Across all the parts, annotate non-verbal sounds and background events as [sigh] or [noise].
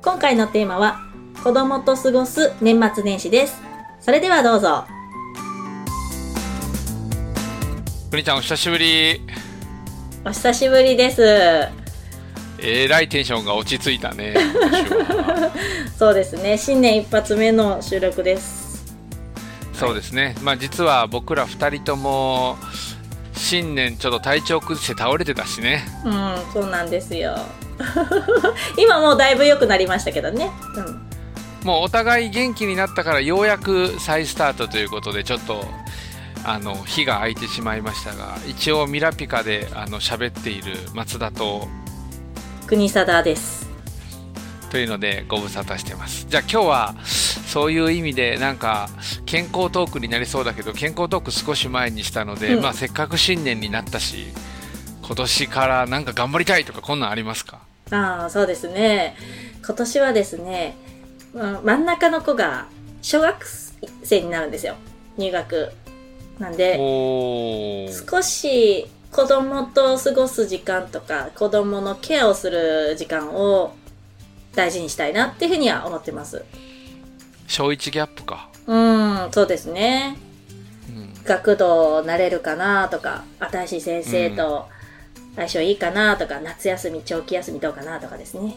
今回のテーマは子供と過ごす年末年始です。それではどうぞ。くにちゃんお久しぶり。お久しぶりです。えらいテンションが落ち着いたね [laughs] そうですね。新年一発目の収録です。そうですね、まあ実は僕ら2人とも新年ちょっと体調崩して倒れてたしね。うんそうなんですよ。[laughs] 今もうだいぶ良くなりましたけどね。うん。もうお互い元気になったからようやく再スタートということでちょっとあの日が空いてしまいましたが一応ミラピカであの喋っている松田と。国貞です。というのでご無沙汰してます。じゃあ今日はそういう意味でなんか健康トークになりそうだけど健康トーク少し前にしたので、うん。まあせっかく新年になったし今年からなんか頑張りたいとかこんなんありますか？ああそうですね。今年はですね、うん真ん中の子が小学生になるんですよ。入学。なんで少し子供と過ごす時間とか子供のケアをする時間を大事にしたいなっていうふうには思ってます小1ギャップか。うんそうですね。うん。学童慣れるかなとか新しい先生と相性いいかなとか、夏休み長期休みどうかなとかですね。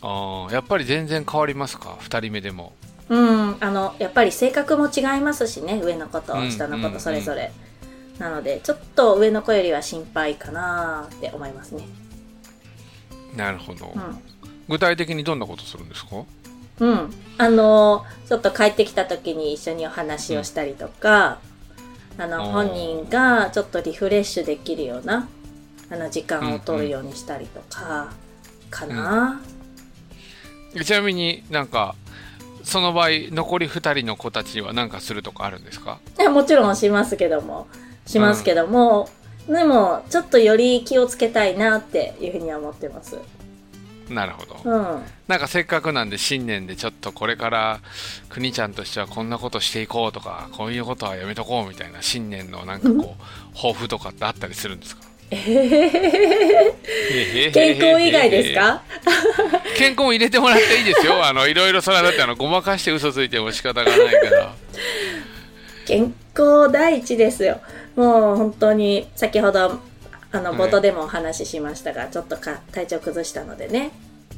あーやっぱり全然変わりますか？2人目でも。うんあのやっぱり性格も違いますしね上の子とうん下の子うんとそれぞれ、なのでちょっと上の子よりは心配かなって思いますね。なるほど、うん。具体的にどんなことするんですか？うん。あの、ちょっと帰ってきた時に一緒にお話をしたりとか、あの、おー本人がちょっとリフレッシュできるような、あの、時間を取るようにしたりとか、かな、ちなみになんかその場合残り2人の子たちは何かするとかあるんですか？いやもちろんしますけども、しますけども、でも、ちょっとより気をつけたいなっていうふうには思ってます。なるほど、うん。なんかせっかくなんで新年でちょっとこれからくにちゃんとしてはこんなことしていこうとかこういうことはやめとこうみたいな新年のなんかこう抱負とかってあったりするんですか？健康以外ですか？健康も入れてもらっていいですよ。[laughs] あのいろいろそれはだってあのごまかして嘘ついても仕方がないから。健康第一ですよ。もう本当に先ほどあのはい。冒頭でもお話ししましたが、ちょっとか体調崩したのでね、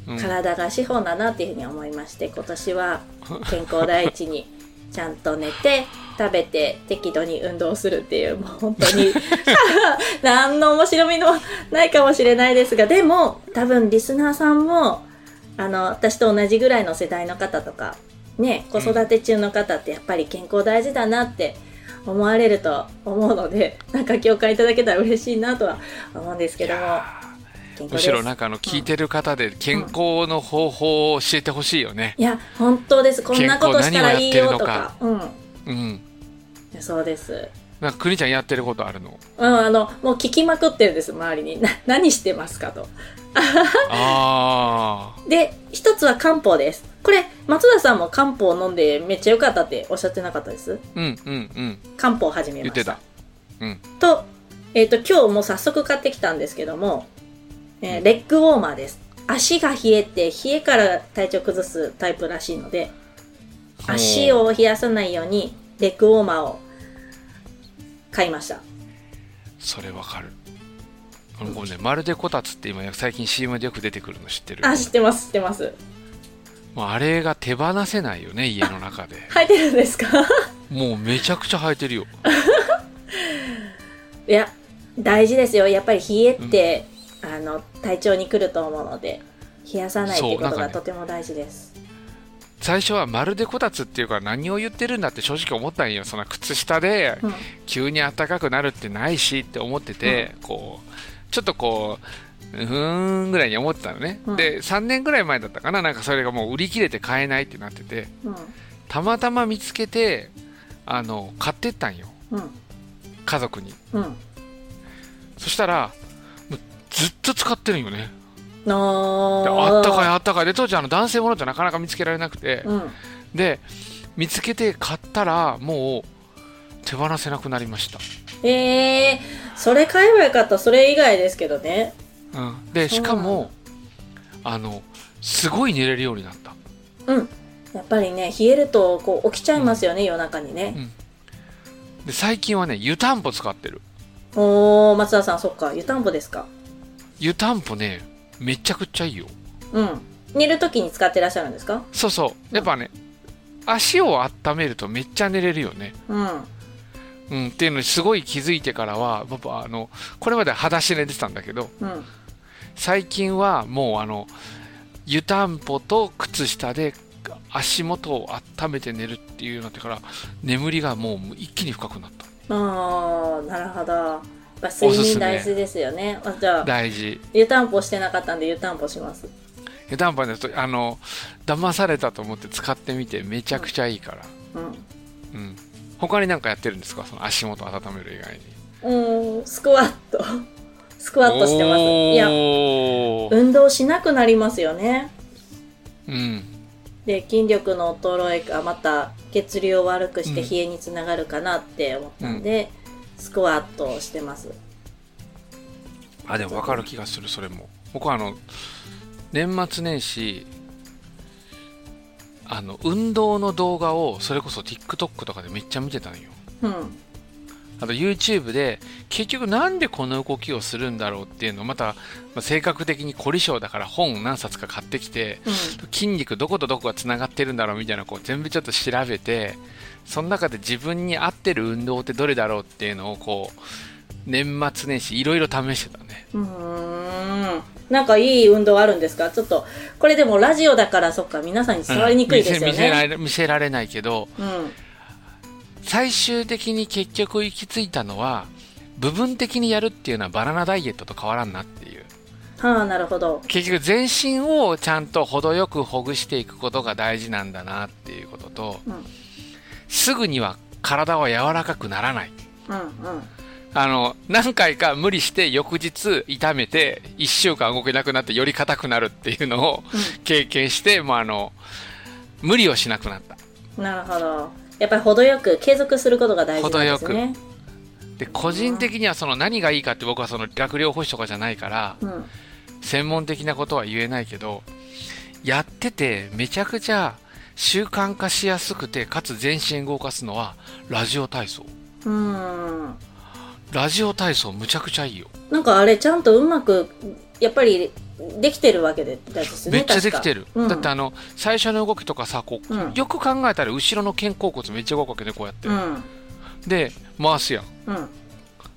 うん。体が資本だなっていうふうに思いまして今年は健康第一にちゃんと寝て食べて適度に運動するっていうもう本当に [laughs] 何の面白みもないかもしれないですがでも多分リスナーさんもあの私と同じぐらいの世代の方とかね子育て中の方ってやっぱり健康大事だなって思われると思うので [laughs] なんか共感いただけたら嬉しいなとは思うんですけども。むしろなんかあの聞いてる方で健康の方法を教えてほしいよね。いや本当です。こんなことしたらいいよと健かうん。うん。そうです。なんかくにちゃんやってることあるの？うんあのもう聞きまくってるんです周りに。な [laughs] 何してますかと。あで一つは漢方ですこれ松田さんも漢方を飲んでめっちゃ良かったっておっしゃってなかったです？ーうんうんうん。漢方を始めました。言ってた。うん。と,、えっと今日もう早速買ってきたんですけども、えーレッグウォーマーです。足が冷えて冷えから体調崩すタイプらしいので足を冷やさないようにレッグウォーマーを買いました。それわかる。あのごめんねまるでこたつって今最近 CM でよく出てくるの知ってる？あ知ってます知ってますもうあれが手放せないよね家の中で。[laughs] 履いてるんですか？もうめちゃくちゃ生えてるよ。[laughs] いや大事ですよ。やっぱり冷えって、あの体調に来ると思うので冷やさないっていうことがとても大事です、最初はまるでこたつっていうから何を言ってるんだって正直思ったんよ。そんな靴下でうん。急に暖かくなるってないしって思ってて、こうちょっとこううーんぐらいに思ってたのね、うん。で3年ぐらい前だったかな。なんかそれがもう売り切れて買えないってなってて。うん。たまたま見つけてあの買ってったんよ。うん。家族に。うん。そしたらもうずっと使ってるんよね。あったかいあったかい。で当時あの男性ものってなかなか見つけられなくて、うん。で見つけて買ったらもう手放せなくなりました、えー、それ買えばよかった。それ以外ですけどねうん、でしかもあのすごい寝れるようになった。うん。やっぱりね冷えるとこう起きちゃいますよね、夜中にね、で最近はね湯たんぽ使ってる。おー松田さんそっか。湯たんぽですか。湯たんぽねめちゃくちゃいいよ。うん。寝る時に使ってらっしゃるんですか？そうそう。やっぱね足を温めるとめっちゃ寝れるよね。うん。うん、っていうのにすごい気づいてからは僕はあのこれまで裸足寝てたんだけどうん最近はもうあの湯たんぽと靴下で足元を温めて寝るっていうようになってから眠りがもう一気に深くなった。ああなるほど。睡眠大事ですよね。あじゃあ大事。湯たんぽしてなかったんで湯たんぽします？湯たんぽねとあの騙されたと思って使ってみてめちゃくちゃいいから。うん。うん。他に何かやってるんですか？その足元温める以外に。うんスクワットスクワットしてます。いや運動しなくなりますよね。うん。で筋力の衰えがまた血流を悪くしてうん。冷えにつながるかなって思ったんで、スクワットをしてます。あでも分かる気がするそれも。僕はあの年末年始あの運動の動画をそれこそ TikTok とかでめっちゃ見てたんよ。うんあと YouTube で結局なんでこの動きをするんだろうっていうのをまたまあ性格的に凝り性だから本何冊か買ってきて筋肉どことどこがつながってるんだろうみたいなこう全部ちょっと調べてその中で自分に合ってる運動ってどれだろうっていうのをこう年末年始いろいろ試してたね。うん。なんかいい運動あるんですか？ちょっとこれでもラジオだからそっか皆さんに伝わりにくいですよ見せ見せ見せられないけどうん最終的に結局行き着いたのは部分的にやるっていうのはバナナダイエットと変わらんなっていう。はあなるほど。結局全身をちゃんと程よくほぐしていくことが大事なんだなっていうことと、うんすぐには体は柔らかくならない。うんうん。あの何回か無理して翌日痛めて1週間動けなくなってより硬くなるっていうのを経験して、もうあの無理をしなくなった。なるほどやっぱり程よく継続することが大事なんですね。で個人的にはその何がいいかって僕はその理学療法士とかじゃないからうん。専門的なことは言えないけどやっててめちゃくちゃ習慣化しやすくてかつ全身動かすのはラジオ体操。うん。ラジオ体操むちゃくちゃいいよ。なんかあれちゃんとうまくやっぱりできてるわけでですねめっちゃできてる、うん。だってあの最初の動きとかさこう、うん。よく考えたら後ろの肩甲骨めっちゃ動くわけねこうやって、うん。で回すやん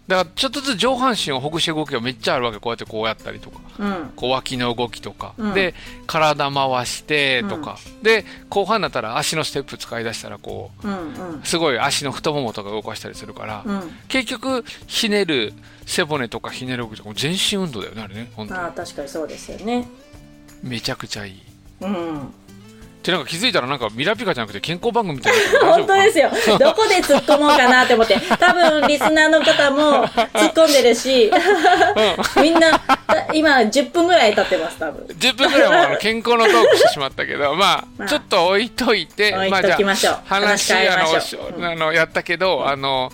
だからちょっとずつ上半身をほぐして動きがめっちゃあるわけ。こうやってこうやったりとか。うん。こう脇の動きとか、うん。で体回してとか、で後半になったら足のステップ使い出したらこうんうん。うすごい足の太ももとか動かしたりするから、うん。結局ひねる背骨とかひねる動きとかも全身運動だよねあれね。本当あ確かにそうですよね。めちゃくちゃいい。うんでなんか気づいたらなんかミラピカじゃなくて健康番組みたいにな [laughs] 本当ですよ。[laughs] どこで突っ込もうかなって思って。多分リスナーの方も突っ込んでるし。みんな今10分ぐらい経ってます多分。10分ぐらいはあの健康のトークしてしまったけど、まあ、まあ。ちょっと置いといて、置いまあじゃときましょう。あ、話、あの、うん。あの、やったけど、あの、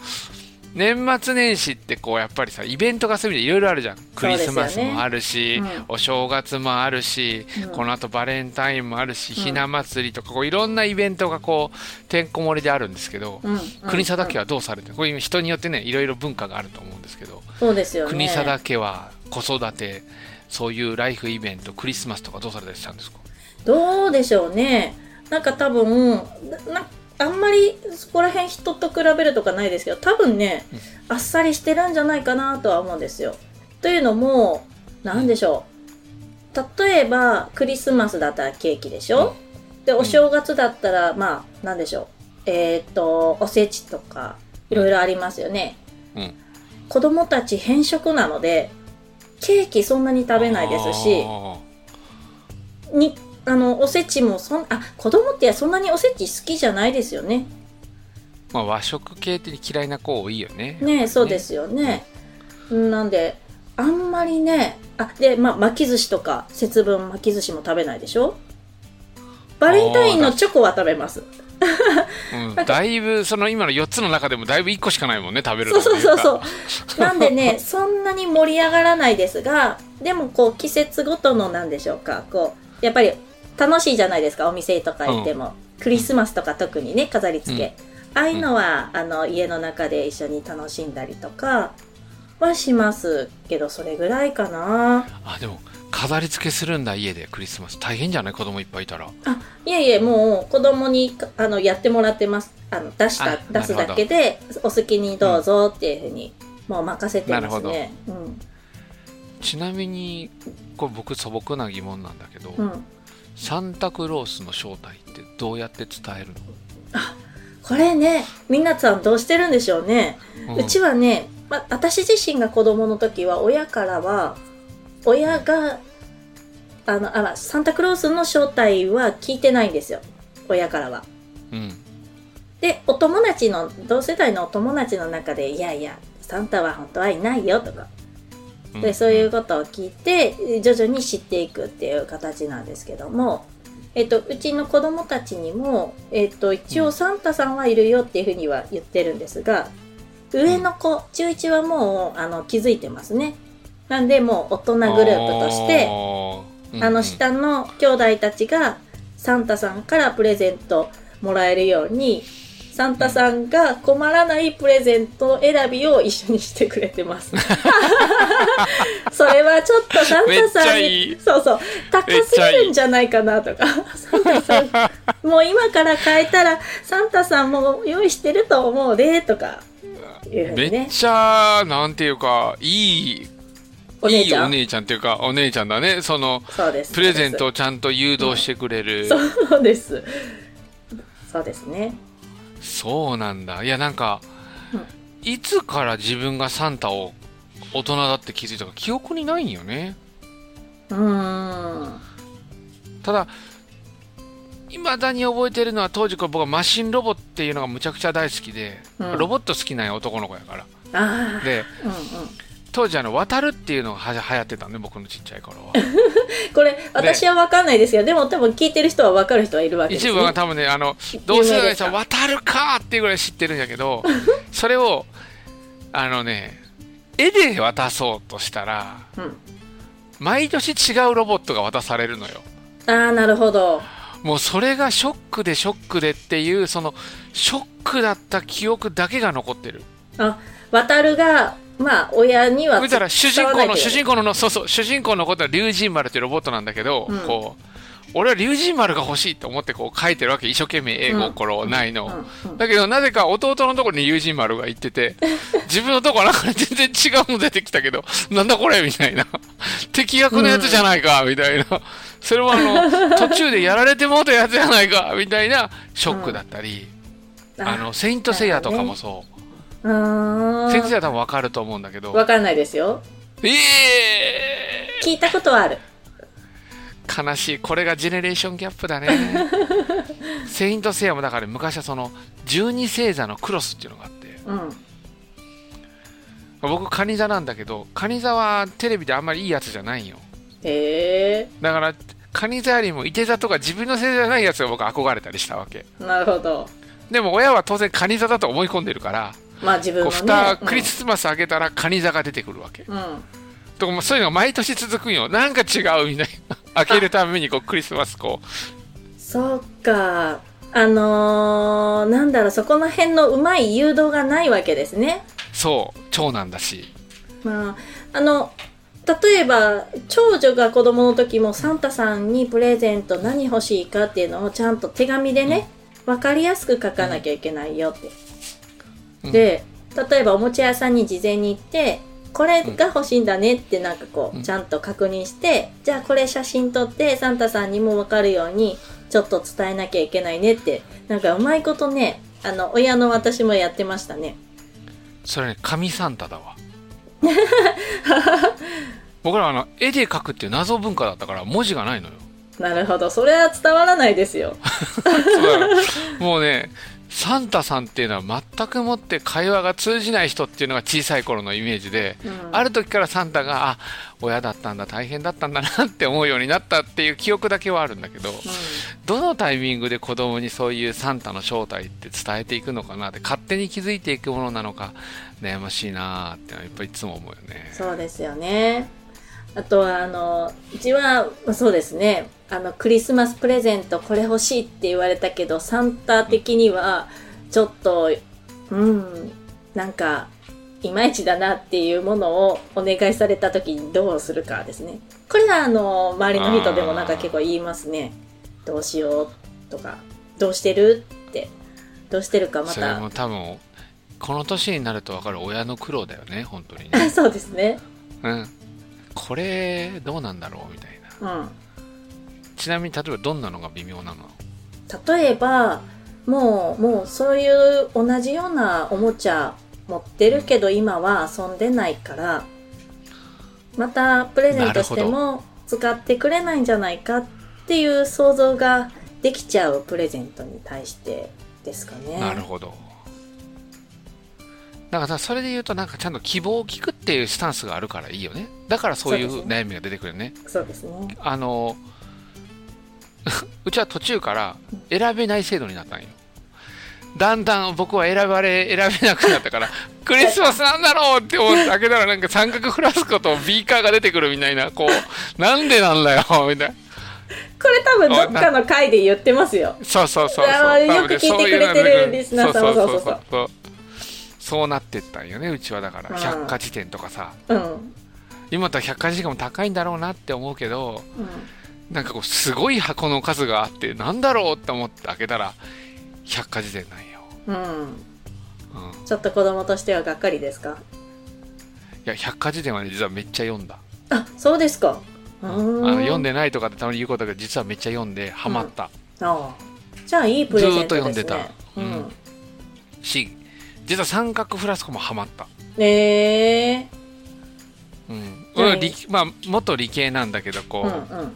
年末年始ってこうやっぱりさイベントがそういう意味でいろいろあるじゃん。クリスマスもあるし、うん。お正月もあるし、うん。この後バレンタインもあるし、うん。ひな祭りとかこういろんなイベントがこうてんこ盛りであるんですけど、うん国定家はどうされてる？これ今人によってねいろいろ文化があると思うんですけど、そうですよね。国定家は子育てそういうライフイベントクリスマスとかどうされたりしたんですか？どうでしょうね。なんか多分なあんまりそこら辺人と比べるとかないですけど多分ね、あっさりしてるんじゃないかなとは思うんですよ。というのも何でしょう。例えばクリスマスだったらケーキでしょ、でお正月だったらまあ何でしょう。えーっとおせちとかいろいろありますよね。うん。子供たち偏食なのでケーキそんなに食べないですしあのおせちもそんあ子供ってそんなにおせち好きじゃないですよね。ーまあ、和食系って嫌いな子多いよね。ねそうですよね。なんであんまりねあでまあ巻き寿司とか節分巻き寿司も食べないでしょ？バレンタインのチョコは食べます。うん、だいぶその今の4つの中でもだいぶ1個しかないもんね食べるそうそうそうそうう。なんでねそんなに盛り上がらないですがでもこう季節ごとのなんでしょうか。こうやっぱり楽しいじゃないですかお店とか行っても、クリスマスとか特にね飾り付け、ああいうのは、あの家の中で一緒に楽しんだりとかはしますけどそれぐらいかな。あでも飾り付けするんだ家でクリスマス。大変じゃない？子供いっぱいいたら。あいえいえもう子供にあのやってもらってます。あの出したあ出すだけでお好きにどうぞっていうふうに、もう任せてますね。ちなみにこれ僕素朴な疑問なんだけど、うん、うん、サンタクロースの正体ってどうやって伝えるこれね皆さんどうしてるんでしょうね、の、うちはね、ま、私自身が子供の時は親からは親があのあらサンタクロースの正体は聞いてないんですよ。親からは。うん。でお友達の同世代のお友達の中で「いやいやサンタは本当はいないよ」とか。うんでそういうことを聞いて徐々に知っていくっていう形なんですけども、えっと、うちの子供たちにも、えっと、一応サンタさんはいるよっていうふうには言ってるんですが上の子中1はもうあの気づいてますね。なんでもう大人グループとしてあの下の兄弟たちがサンタさんからプレゼントもらえるようにサンタさんが困らないプレゼント選びを一緒にしてくれてます。[laughs] それはちょっとサンタさんにいそうそう高すぎるんじゃないかなとか。サンタさんもう今から変えたらサンタさんも用意してると思うでとか。いうふうめっちゃなんていうかいいいいお姉ちゃん。お姉ちゃんっていうかお姉ちゃんだね。そのプレゼントをちゃんと誘導してくれる、そうです。そうですねそうなんだ。いやなんか、うん。いつから自分がサンタを大人だって気づいたか記憶にないんよね。うーん。ただいまだに覚えてるのは当時これ僕はマシンロボっていうのがむちゃくちゃ大好きで、うん。ロボット好きな男の子やから。あであうんうん当時あの渡るっていうのがはじ流行ってたんで僕のちっちゃい頃は。[laughs] これ私は分かんないですけどでも多分聞いてる人は分かる人はいるわけです、ね、一部は多分ねあの同世代の人は渡るかっていうぐらい知ってるんだけど [laughs] それをあのね絵で渡そうとしたらうん、毎年違うロボットが渡されるのよ。ああなるほど。もうそれがショックでショックでっていうそのショックだった記憶だけが残ってる。あ渡るがまあ親には見たら主人公の主人公公ののそうそう主人公のことは龍神丸っていうロボットなんだけど、うん。こう俺は龍神丸が欲しいと思ってこう書いてるわけ。一生懸命英語心ないの、うん。うん。だけどなぜか弟のところに龍神丸が行ってて [laughs] 自分のところなんか全然違うの出てきたけどなんだこれみたいな。[laughs] 敵役のやつじゃないかみたいな。それはあの [laughs] 途中でやられてもうたやつじゃないかみたいなショックだったり、あのセイントセイヤとかもそう、うーん。セイントセイヤ多分わかると思うんだけど。分かんないですよ。ええ聞いたことはある。悲しい。これがジェネレーションギャップだね。セイントセイヤもだから昔はその十二星座のクロスっていうのがあって。うん。僕カニ座なんだけどカニ座はテレビであんまりいいやつじゃないよ。へえだからカニ座よりもいて座とか自分の星座じゃないやつが僕憧れたりしたわけ。なるほど。でも親は当然カニ座だと思い込んでるからまあ自分ね。う蓋クリスマス開けたらカニ座が出てくるわけ。うん、うんとかもうそういうのが毎年続くんよ。なんか違うみたいな。[laughs] 開けるためにこうクリスマスこう。そうか。あのー、なんだろう。そこの辺のうまい誘導がないわけですね。そう。長男だし。まあ、あの例えば長女が子供の時もサンタさんにプレゼント何欲しいかっていうのをちゃんと手紙でね、分かりやすく書かなきゃいけないよって、うんで例えばおもちゃ屋さんに事前に行ってこれが欲しいんだねってなんかこうちゃんと確認して、じゃあこれ写真撮ってサンタさんにも分かるようにちょっと伝えなきゃいけないねってなんかうまいことねあの親の私もやってましたね。それね神サンタだわ。[laughs] 僕らはあの絵で描くっていう謎文化だったから文字がないのよ。なるほど。それは伝わらないですよ。[laughs] もうねサンタさんっていうのは全くもって会話が通じない人っていうのが小さい頃のイメージで、うん。ある時からサンタがあ親だったんだ大変だったんだなって思うようになったっていう記憶だけはあるんだけど、どのタイミングで子供にそういうサンタの正体って伝えていくのかなって勝手に気づいていくものなのか悩ましいなーってのはやっぱりいつも思うよね。そうですよねあとは、あの、うちは、まあそうですね、あの、クリスマスプレゼントこれ欲しいって言われたけど、サンタ的には、ちょっと、うん、なんか、いまいちだなっていうものをお願いされた時にどうするかですね。これは、あの、周りの人でもなんか結構言いますね。どうしようとか、どうしてるって。どうしてるかまそれた。も多分この年になると分かる親の苦労だよね本当にね [laughs] そうですね。うんこれどうなんだろうみたいなうん。ちなみに例えばどんなのが微妙なの？例えばもうもうそういう同じようなおもちゃ持ってるけど今は遊んでないからまたプレゼントしてなも使ってくれないんじゃないかっていう想像ができちゃうプレゼントに対してですかね。なるほどだからそれで言うとなんかちゃんと希望を聞くっていうスタンスがあるからいいよね。だからそういそう悩みが出てくるよね。そうですね。あの [laughs] うちは途中から選べない制度になったんよ。だんだん僕は選ばれ選べなくなったから [laughs] クリスマスなんだろうって思って開けたらなんか三角フラスコとビーカーが出てくるみたいなこう [laughs] なんでなんだよみたいな。これ多分どっかの回で言ってますよ。そうそうそうそう。よく聞いてくれてるリスナーさんは。そうそうそうそうそうなってったんよねうちはだから。うん。百科事典とかさ。うん。うん。今だったら百科事典も高いんだろうなって思うけどなんかこうすごい箱の数があってなんだろうって思って開けたら百科事典なんよ、うん。うん、いちょっと子供としてはがっかりですか？や百科事典はね実はめっちゃ読んだ。あ、そうですか。うあの読んでないとかってたまに言うことだけど実はめっちゃ読んでハマった、ああじゃあいいプレゼントですね。ずーっと読んでた。ううんん。し実は三角フラスコもハマった。ええうん。理まあ元理系なんだけどこう、うんうん。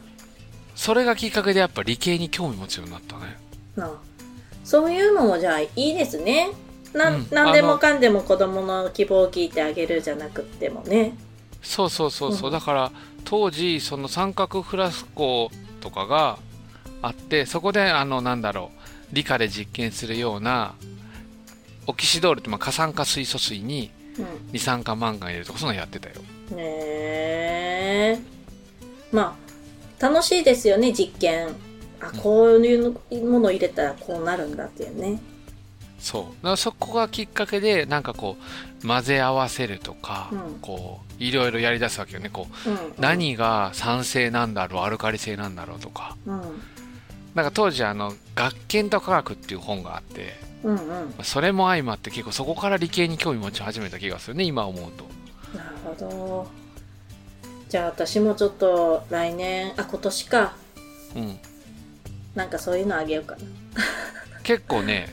それがきっかけでやっぱ理系に興味持つようになったね。なあ。そういうのもじゃあいいですね。な、うん。なんでもかんでも子供の希望を聞いてあげるじゃなくってもね。そうそうそうそう、うん。だから当時その三角フラスコとかがあってそこであのなんだろう理科で実験するようなオキシドールってまあ過酸化水素水にうん。二酸化マンガン入れるとかそんなのやってたよねえ。まあ、楽しいですよね、実験。あ、こういうもの入れたらこうなるんだっていうね。そうだからそこがきっかけでなんかこう混ぜ合わせるとか、うんこういろいろやりだすわけよねこううん。何が酸性なんだろうアルカリ性なんだろうとかうん。なんか当時あの「学研と科学」っていう本があってうんうん。まあそれも相まって結構そこから理系に興味持ち始めた気がするね今思うとなるほど。じゃあ私もちょっと来年、あ、今年か。うんなんかそういうのあげようか結構ね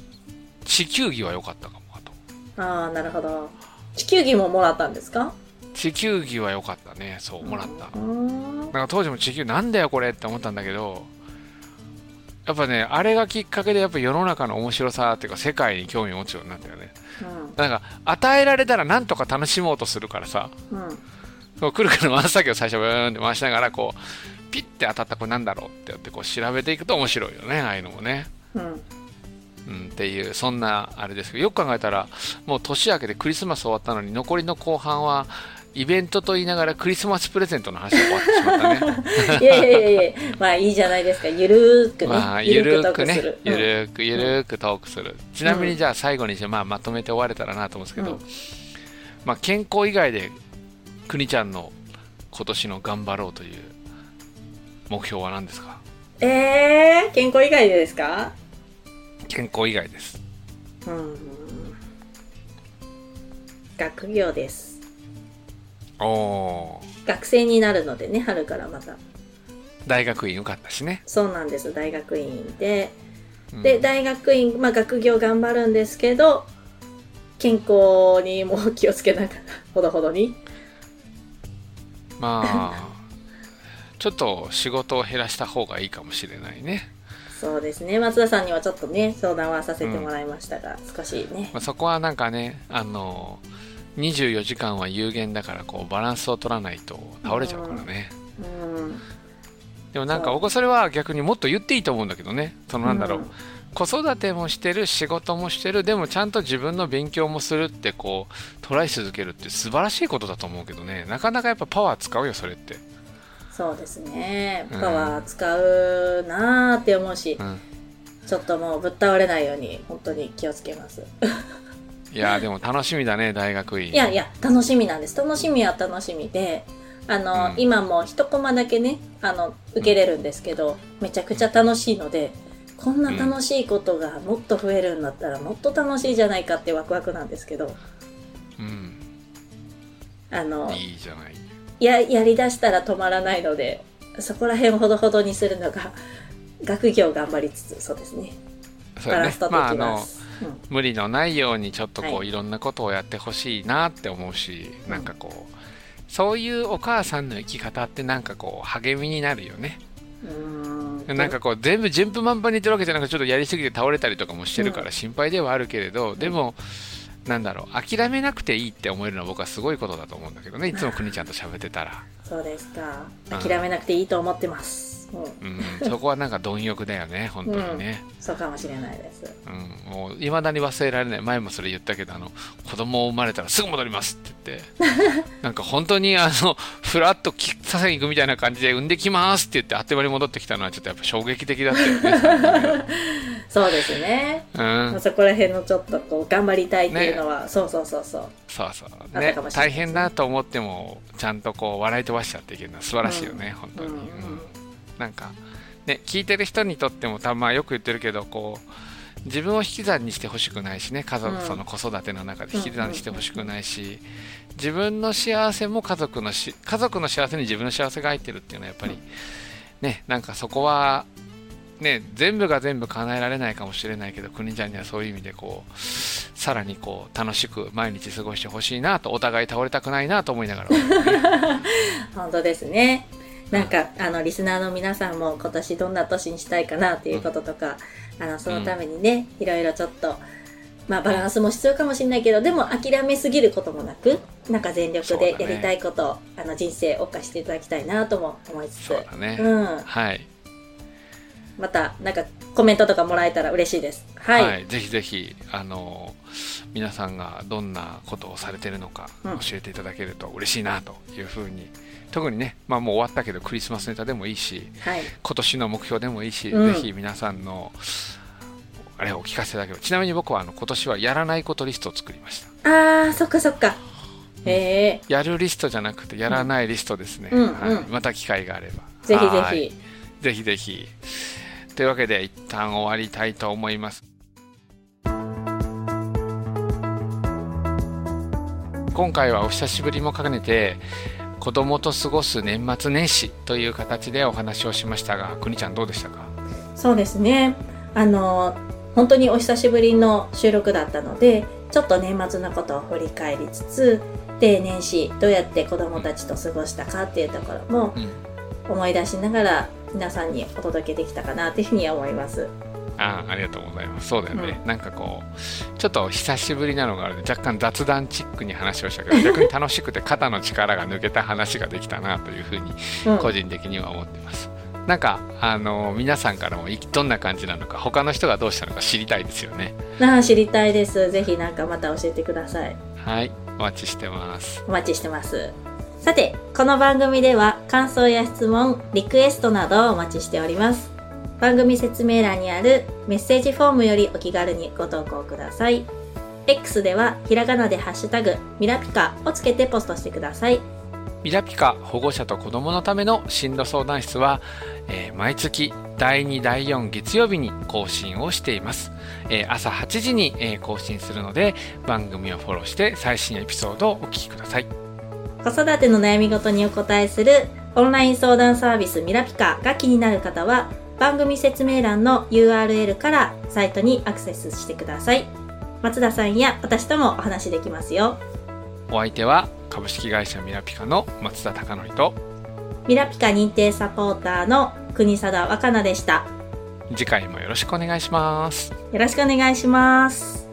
[laughs] 地球儀は良かったかもあとな。ああ、なるほど。地球儀ももらったんですか？地球儀は良かったねそうもらった。なんか当時も地球なんだよこれって思ったんだけどやっぱねあれがきっかけでやっぱ世の中の面白さっていうか世界に興味を持つようになったよねなんか与えられたらなんとか楽しもうとするからさうん。うん。こうくるくる回すだけを最初ブーンって回しながらこうピッて当たったこれなんだろうってやってこう調べていくと面白いよねああいうのもねうん。うん、っていうそんなあれですけどよく考えたらもう年明けでクリスマス終わったのに残りの後半はイベントと言いながらクリスマスプレゼントの話が終わってしまったね [laughs] いやいやいやまあいいじゃないですか。ゆるーくね。まあゆるーくねトークする。ゆるーくゆるーくトークする、ちなみにじゃあ最後に、まあ、まとめて終われたらなと思うんですけど、うんまあ、健康以外でくにちゃんの今年の頑張ろうという目標は何ですか？うんえー、健康以外でですか？健康以外ですうん。学業です。学生になるのでね、春からまた。大学院受かったしね、そうなんです、大学院で。うんで、大学院、まあ学業頑張るんですけど、健康にも気をつけながら、[laughs] ほどほどに。まあ [laughs] ちょっと仕事を減らした方がいいかもしれないね、そうですね、松田さんにはちょっとね、相談はさせてもらいましたが、少しね。まあ、そこはなんかねあの24時間は有限だからこうバランスを取らないと倒れちゃうからね、うん。でもなんかそう僕それは逆にもっと言っていいと思うんだけどね。そのなんだろう、子育てもしてる仕事もしてる。でもちゃんと自分の勉強もするってこうトライ続けるって素晴らしいことだと思うけどね。なかなかやっぱパワー使うよそれって。そうですね。パワー使うなーって思うし、うん。ちょっともうぶっ倒れないように本当に気をつけますいやーでも楽しみだね大学院。いやいや楽しみなんです。楽しみは楽しみであの、うん。今も一コマだけねあの受けれるんですけどめちゃくちゃ楽しいのでこんな楽しいことがもっと増えるんだったらもっと楽しいじゃないかってワクワクなんですけどうん。あのいいじゃない。ややりだしたら止まらないのでそこら辺をほどほどにするのが学業頑張りつつそうですね。バランス取っていきます、うん無理のないようにちょっとこう、、はい。ろんなことをやってほしいなって思うしなんかこうそういうお母さんの生き方ってなんかこう励みになるよね。なんかこう全部順風満帆にいってるわけじゃなくてちょっとやりすぎて倒れたりとかもしてるかうら心配ではあるけれど、でもなんだろう諦めなくていいって思えるのは僕はすごいことだと思うんだけどねいつもくにちゃんと喋ってたら、そうですかうん。諦めなくていいと思ってます、うん、うん、そこはなんか貪欲だよね [laughs] 本当にね、そうかもしれないです。うんもういまだに忘れられない。前もそれ言ったけどあの子供を生まれたらすぐ戻りますって言って。[laughs] なんか本当にあのふらっときさせに行くみたいな感じで産んできますって言ってあっという間に戻ってきたのはちょっとやっぱ衝撃的だったよね [laughs] そうですね、うん。そこら辺のちょっとこう頑張りたいっていうのは、そうそうそうそう。そうそう。たね。大変だと思ってもちゃんとこう笑い飛ばしちゃっていけるのは素晴らしいよね、本当に、うんうんなんかね聞いてる人にとってもたまあよく言ってるけどこう自分を引き算にしてほしくないしね家族、うん。その子育ての中で引き算にしてほしくないし、自分の幸せも家族のし家族の幸せに自分の幸せが入ってるっていうのはやっぱり、ねなんかそこはね全部が全部叶えられないかもしれないけど国ちゃんにはそういう意味でこうさらにこう楽しく毎日過ごしてほしいなとお互い倒れたくないなと思いながら [laughs] 本当ですねなんかあのリスナーの皆さんも今年どんな年にしたいかなっていうこととか、あのそのためにね、いろいろちょっとまあバランスも必要かもしれないけどでも諦めすぎることもなくなんか全力でやりたいことを、あの人生を謳歌していただきたいなとも思いつつ。そうだね、うん、はい。またなんかコメントとかもらえたら嬉しいです。はい、はい、ぜひぜひあの皆さんがどんなことをされてるのかうん。教えていただけると嬉しいなというふうに、特にね、まあ、もう終わったけどクリスマスネタでもいいしはい。今年の目標でもいいし、うん。ぜひ皆さんのあれをお聞かせいただければ。ちなみに僕はあの今年はやらないことリストを作りました。あーそっかそっか。へえやるリストじゃなくてやらないリストですね、うんはい。うんまた機会があれば。ぜひぜはい。ひぜひぜひ。というわけで一旦終わりたいと思います今回はお久しぶりも兼ねて子供と過ごす年末年始という形でお話をしましたがくにちゃんどうでしたか？そうですね。あの本当にお久しぶりの収録だったのでちょっと年末のことを振り返りつつで年始どうやって子供たちと過ごしたかっていうところもうん。思い出しながら皆さんにお届けできたかなというふうに思います。ああありがとうございますそうだよね、なんかこうちょっと久しぶりなのがあるので若干雑談チックに話をしたけど逆に楽しくて肩の力が抜けた話ができたなというふうにうん個人的には思ってます、なんかあの皆さんからもいどんな感じなのか他の人がどうしたのか知りたいですよねなあ知りたいです。ぜひなんかまた教えてください。はいお待ちしてますお待ちしてます。さて、この番組では感想や質問、リクエストなどをお待ちしております。番組説明欄にあるメッセージフォームよりお気軽にご投稿ください。X ではひらがなでハッシュタグミラピカをつけてポストしてください。ミラピカ保護者と子どものための進路相談室は、えー毎月第2第4月曜日に更新をしています、えー朝8時に、えー更新するので番組をフォローして最新エピソードをお聞きください子育ての悩み事にお答えするオンライン相談サービスミラピカが気になる方は番組説明欄の URL からサイトにアクセスしてください。松田さんや私ともお話できますよ。お相手は株式会社ミラピカの松田貴則とミラピカ認定サポーターの国貞若菜でした。次回もよろしくお願いしますよろしくお願いします。